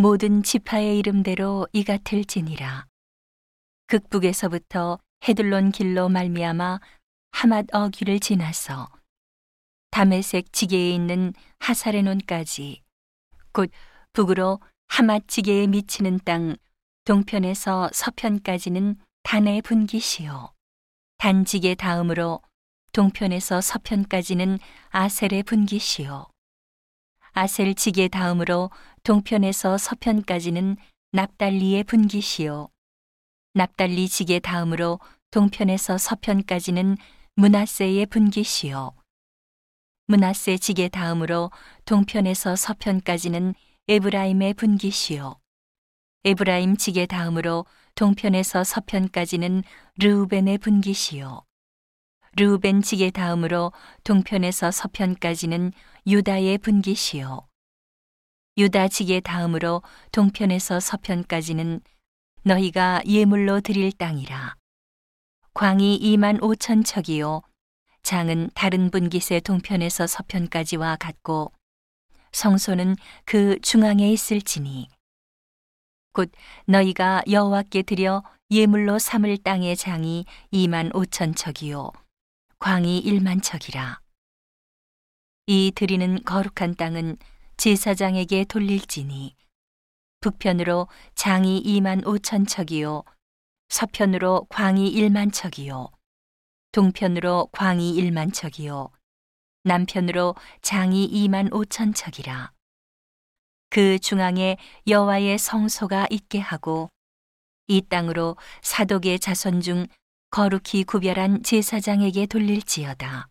모든 지파의 이름대로 이 같을지니라. 극북에서부터 헤들론 길로 말미암아 하맛 어귀를 지나서 다메색 지게에 있는 하사레논까지 곧 북으로 하맛 지게에 미치는 땅 동편에서 서편까지는 단의 분기시요 단지게 다음으로 동편에서 서편까지는 아셀의 분기시요 아셀 지게 다음으로 동편에서 서편까지는 납달리의 분기시요. 납달리 지게 다음으로 동편에서 서편까지는 문하세의 분기시요. 문하세 지게 다음으로 동편에서 서편까지는 에브라임의 분기시요. 에브라임 지게 다음으로 동편에서 서편까지는 르우벤의 분기시요 르우벤 지게 다음으로 동편에서 서편까지는 유다의 분기시요. 유다 지게 다음으로 동편에서 서편까지는 너희가 예물로 드릴 땅이라. 광이 2만 5천 척이요. 장은 다른 분깃의 동편에서 서편까지와 같고 성소는 그 중앙에 있을지니. 곧 너희가 여호와께 드려 예물로 삼을 땅의 장이 2만 5천 척이요 광이 1만 척이라. 이 드리는 거룩한 땅은 제사장에게 돌릴지니 북편으로 장이 2만 5천 척이요 서편으로 광이 1만 척이요 동편으로 광이 1만 척이요 남편으로 장이 2만 5천 척이라. 그 중앙에 여호와의 성소가 있게 하고 이 땅으로 사독의 자손 중 거룩히 구별한 제사장에게 돌릴지어다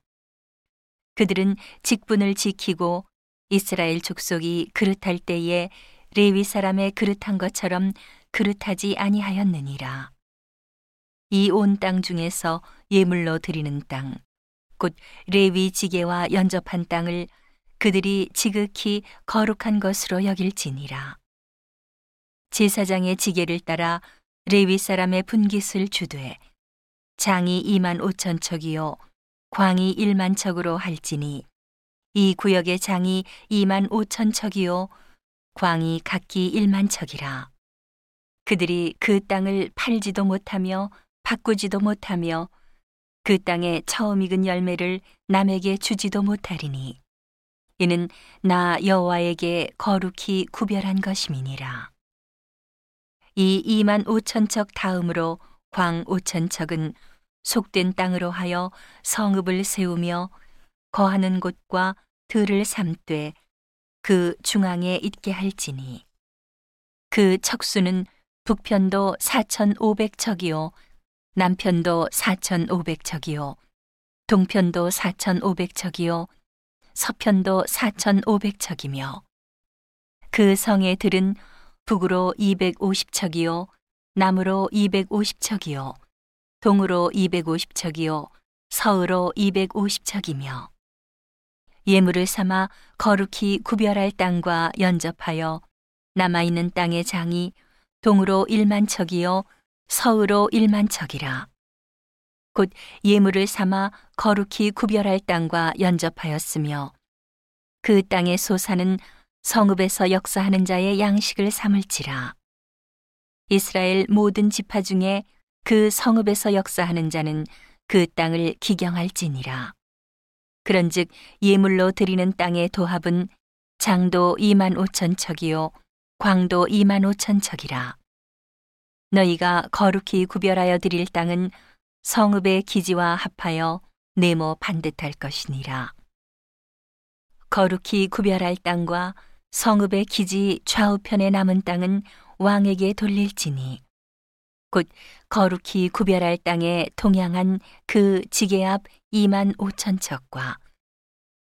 그들은 직분을 지키고 이스라엘 족속이 그릇할 때에 레위 사람의 그릇한 것처럼 그릇하지 아니하였느니라. 이 온 땅 중에서 예물로 드리는 땅, 곧 레위 지게와 연접한 땅을 그들이 지극히 거룩한 것으로 여길지니라. 제사장의 지게를 따라 레위 사람의 분깃을 주되 장이 2만 5천 척이요. 광이 1만 척으로 할지니. 이 구역의 장이 2만 5천 척이요. 광이 각기 1만 척이라. 그들이 그 땅을 팔지도 못하며 바꾸지도 못하며 그 땅에 처음 익은 열매를 남에게 주지도 못하리니. 이는 나 여호와에게 거룩히 구별한 것임이니라. 이 2만 5천 척 다음으로 광 5천 척은 속된 땅으로 하여 성읍을 세우며 거하는 곳과 들을 삼되 그 중앙에 있게 할지니. 그 척수는 북편도 4,500척이요 남편도 4,500척이요 동편도 4,500척이요 서편도 4,500척이며. 그 성의 들은 북으로 250척이요 남으로 250척이요 동으로 250척이요 서으로 250척이며 예물을 삼아 거룩히 구별할 땅과 연접하여 남아 있는 땅의 장이 동으로 1만 척이요 서으로 1만 척이라. 곧 예물을 삼아 거룩히 구별할 땅과 연접하였으며 그 땅의 소사는 성읍에서 역사하는 자의 양식을 삼을지라. 이스라엘 모든 지파 중에 그 성읍에서 역사하는 자는 그 땅을 기경할지니라. 그런즉 예물로 드리는 땅의 도합은 장도 2만 5천 척이요 광도 2만 5천 척이라. 너희가 거룩히 구별하여 드릴 땅은 성읍의 기지와 합하여 네모 반듯할 것이니라. 거룩히 구별할 땅과 성읍의 기지 좌우편에 남은 땅은 왕에게 돌릴지니 곧 거룩히 구별할 땅에 동양한 그 지게 앞 2만 5천 척과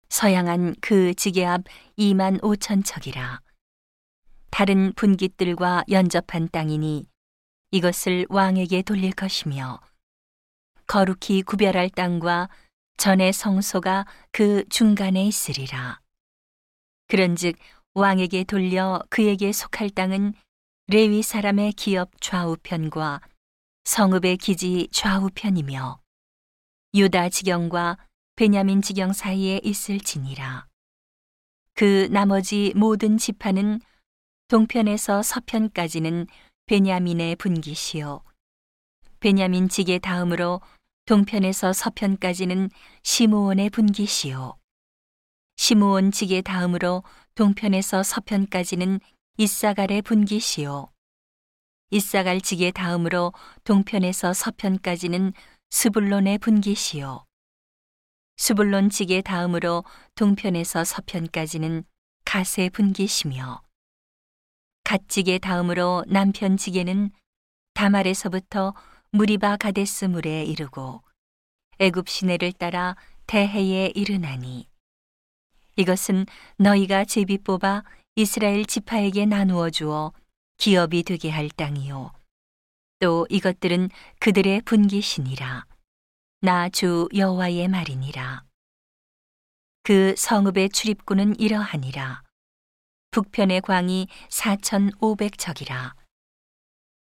서양한 그 지게 앞 2만 5천 척이라. 다른 분깃들과 연접한 땅이니 이것을 왕에게 돌릴 것이며 거룩히 구별할 땅과 전의 성소가 그 중간에 있으리라. 그런즉 왕에게 돌려 그에게 속할 땅은 레위 사람의 기업 좌우편과 성읍의 기지 좌우편이며 유다 지경과 베냐민 지경 사이에 있을지니라. 그 나머지 모든 지파는 동편에서 서편까지는 베냐민의 분기시요. 베냐민 직의 다음으로 동편에서 서편까지는 시므온의 분기시요. 시므온 직의 다음으로 동편에서 서편까지는 이사갈의 분기시요. 이사갈 직의 다음으로 동편에서 서편까지는 스불론의 분기시요. 스불론 직의 다음으로 동편에서 서편까지는 가세 분기시며 갓직의 다음으로 남편 직에는 다말에서부터 무리바 가데스 물에 이르고 애굽 시내를 따라 대해에 이르나니 이것은 너희가 제비 뽑아 이스라엘 지파에게 나누어 주어 기업이 되게 할 땅이요 또 이것들은 그들의 분기시니라 나 주 여호와의 말이니라 그 성읍의 출입구는 이러하니라 북편의 광이 4,500척이라.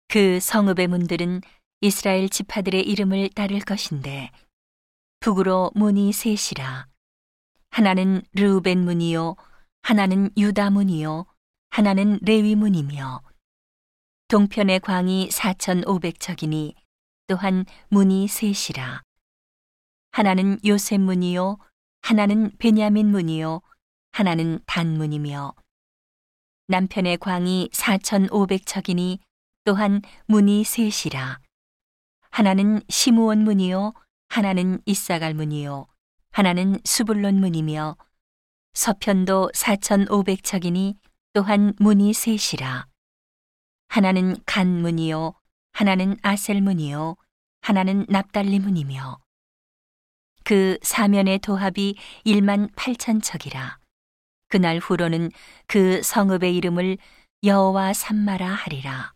그 성읍의 문들은 이스라엘 지파들의 이름을 따를 것인데 북으로 문이 셋이라. 하나는 르우벤 문이요, 하나는 유다 문이요, 하나는 레위 문이며 동편의 광이 4,500척이니 또한 문이 셋이라. 하나는 요셉 문이요, 하나는 베냐민 문이요, 하나는 단 문이며 남편의 광이 4,500척이니 또한 문이 셋이라. 하나는 시무원 문이요, 하나는 이사갈 문이요, 하나는 수불론 문이며 서편도 4,500척이니 또한 문이 셋이라. 하나는 간 문이요, 하나는 아셀 문이요, 하나는 납달리 문이며 그 사면의 도합이 1만 8천 척이라. 그날 후로는 그 성읍의 이름을 여호와 삼마라 하리라.